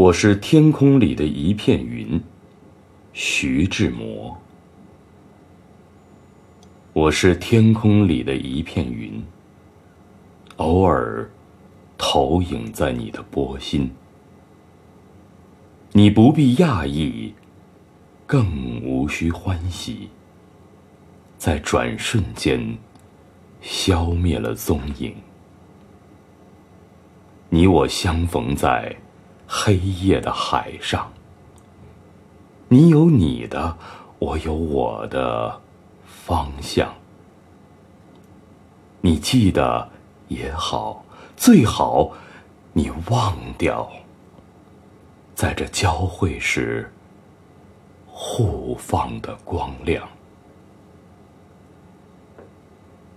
我是天空里的一片云，徐志摩。我是天空里的一片云，偶尔投影在你的波心。你不必讶异，更无需欢喜，在转瞬间消灭了踪影。你我相逢在。黑夜的海上，你有你的，我有我的方向。你记得也好，最好你忘掉，在这交汇时互放的光亮。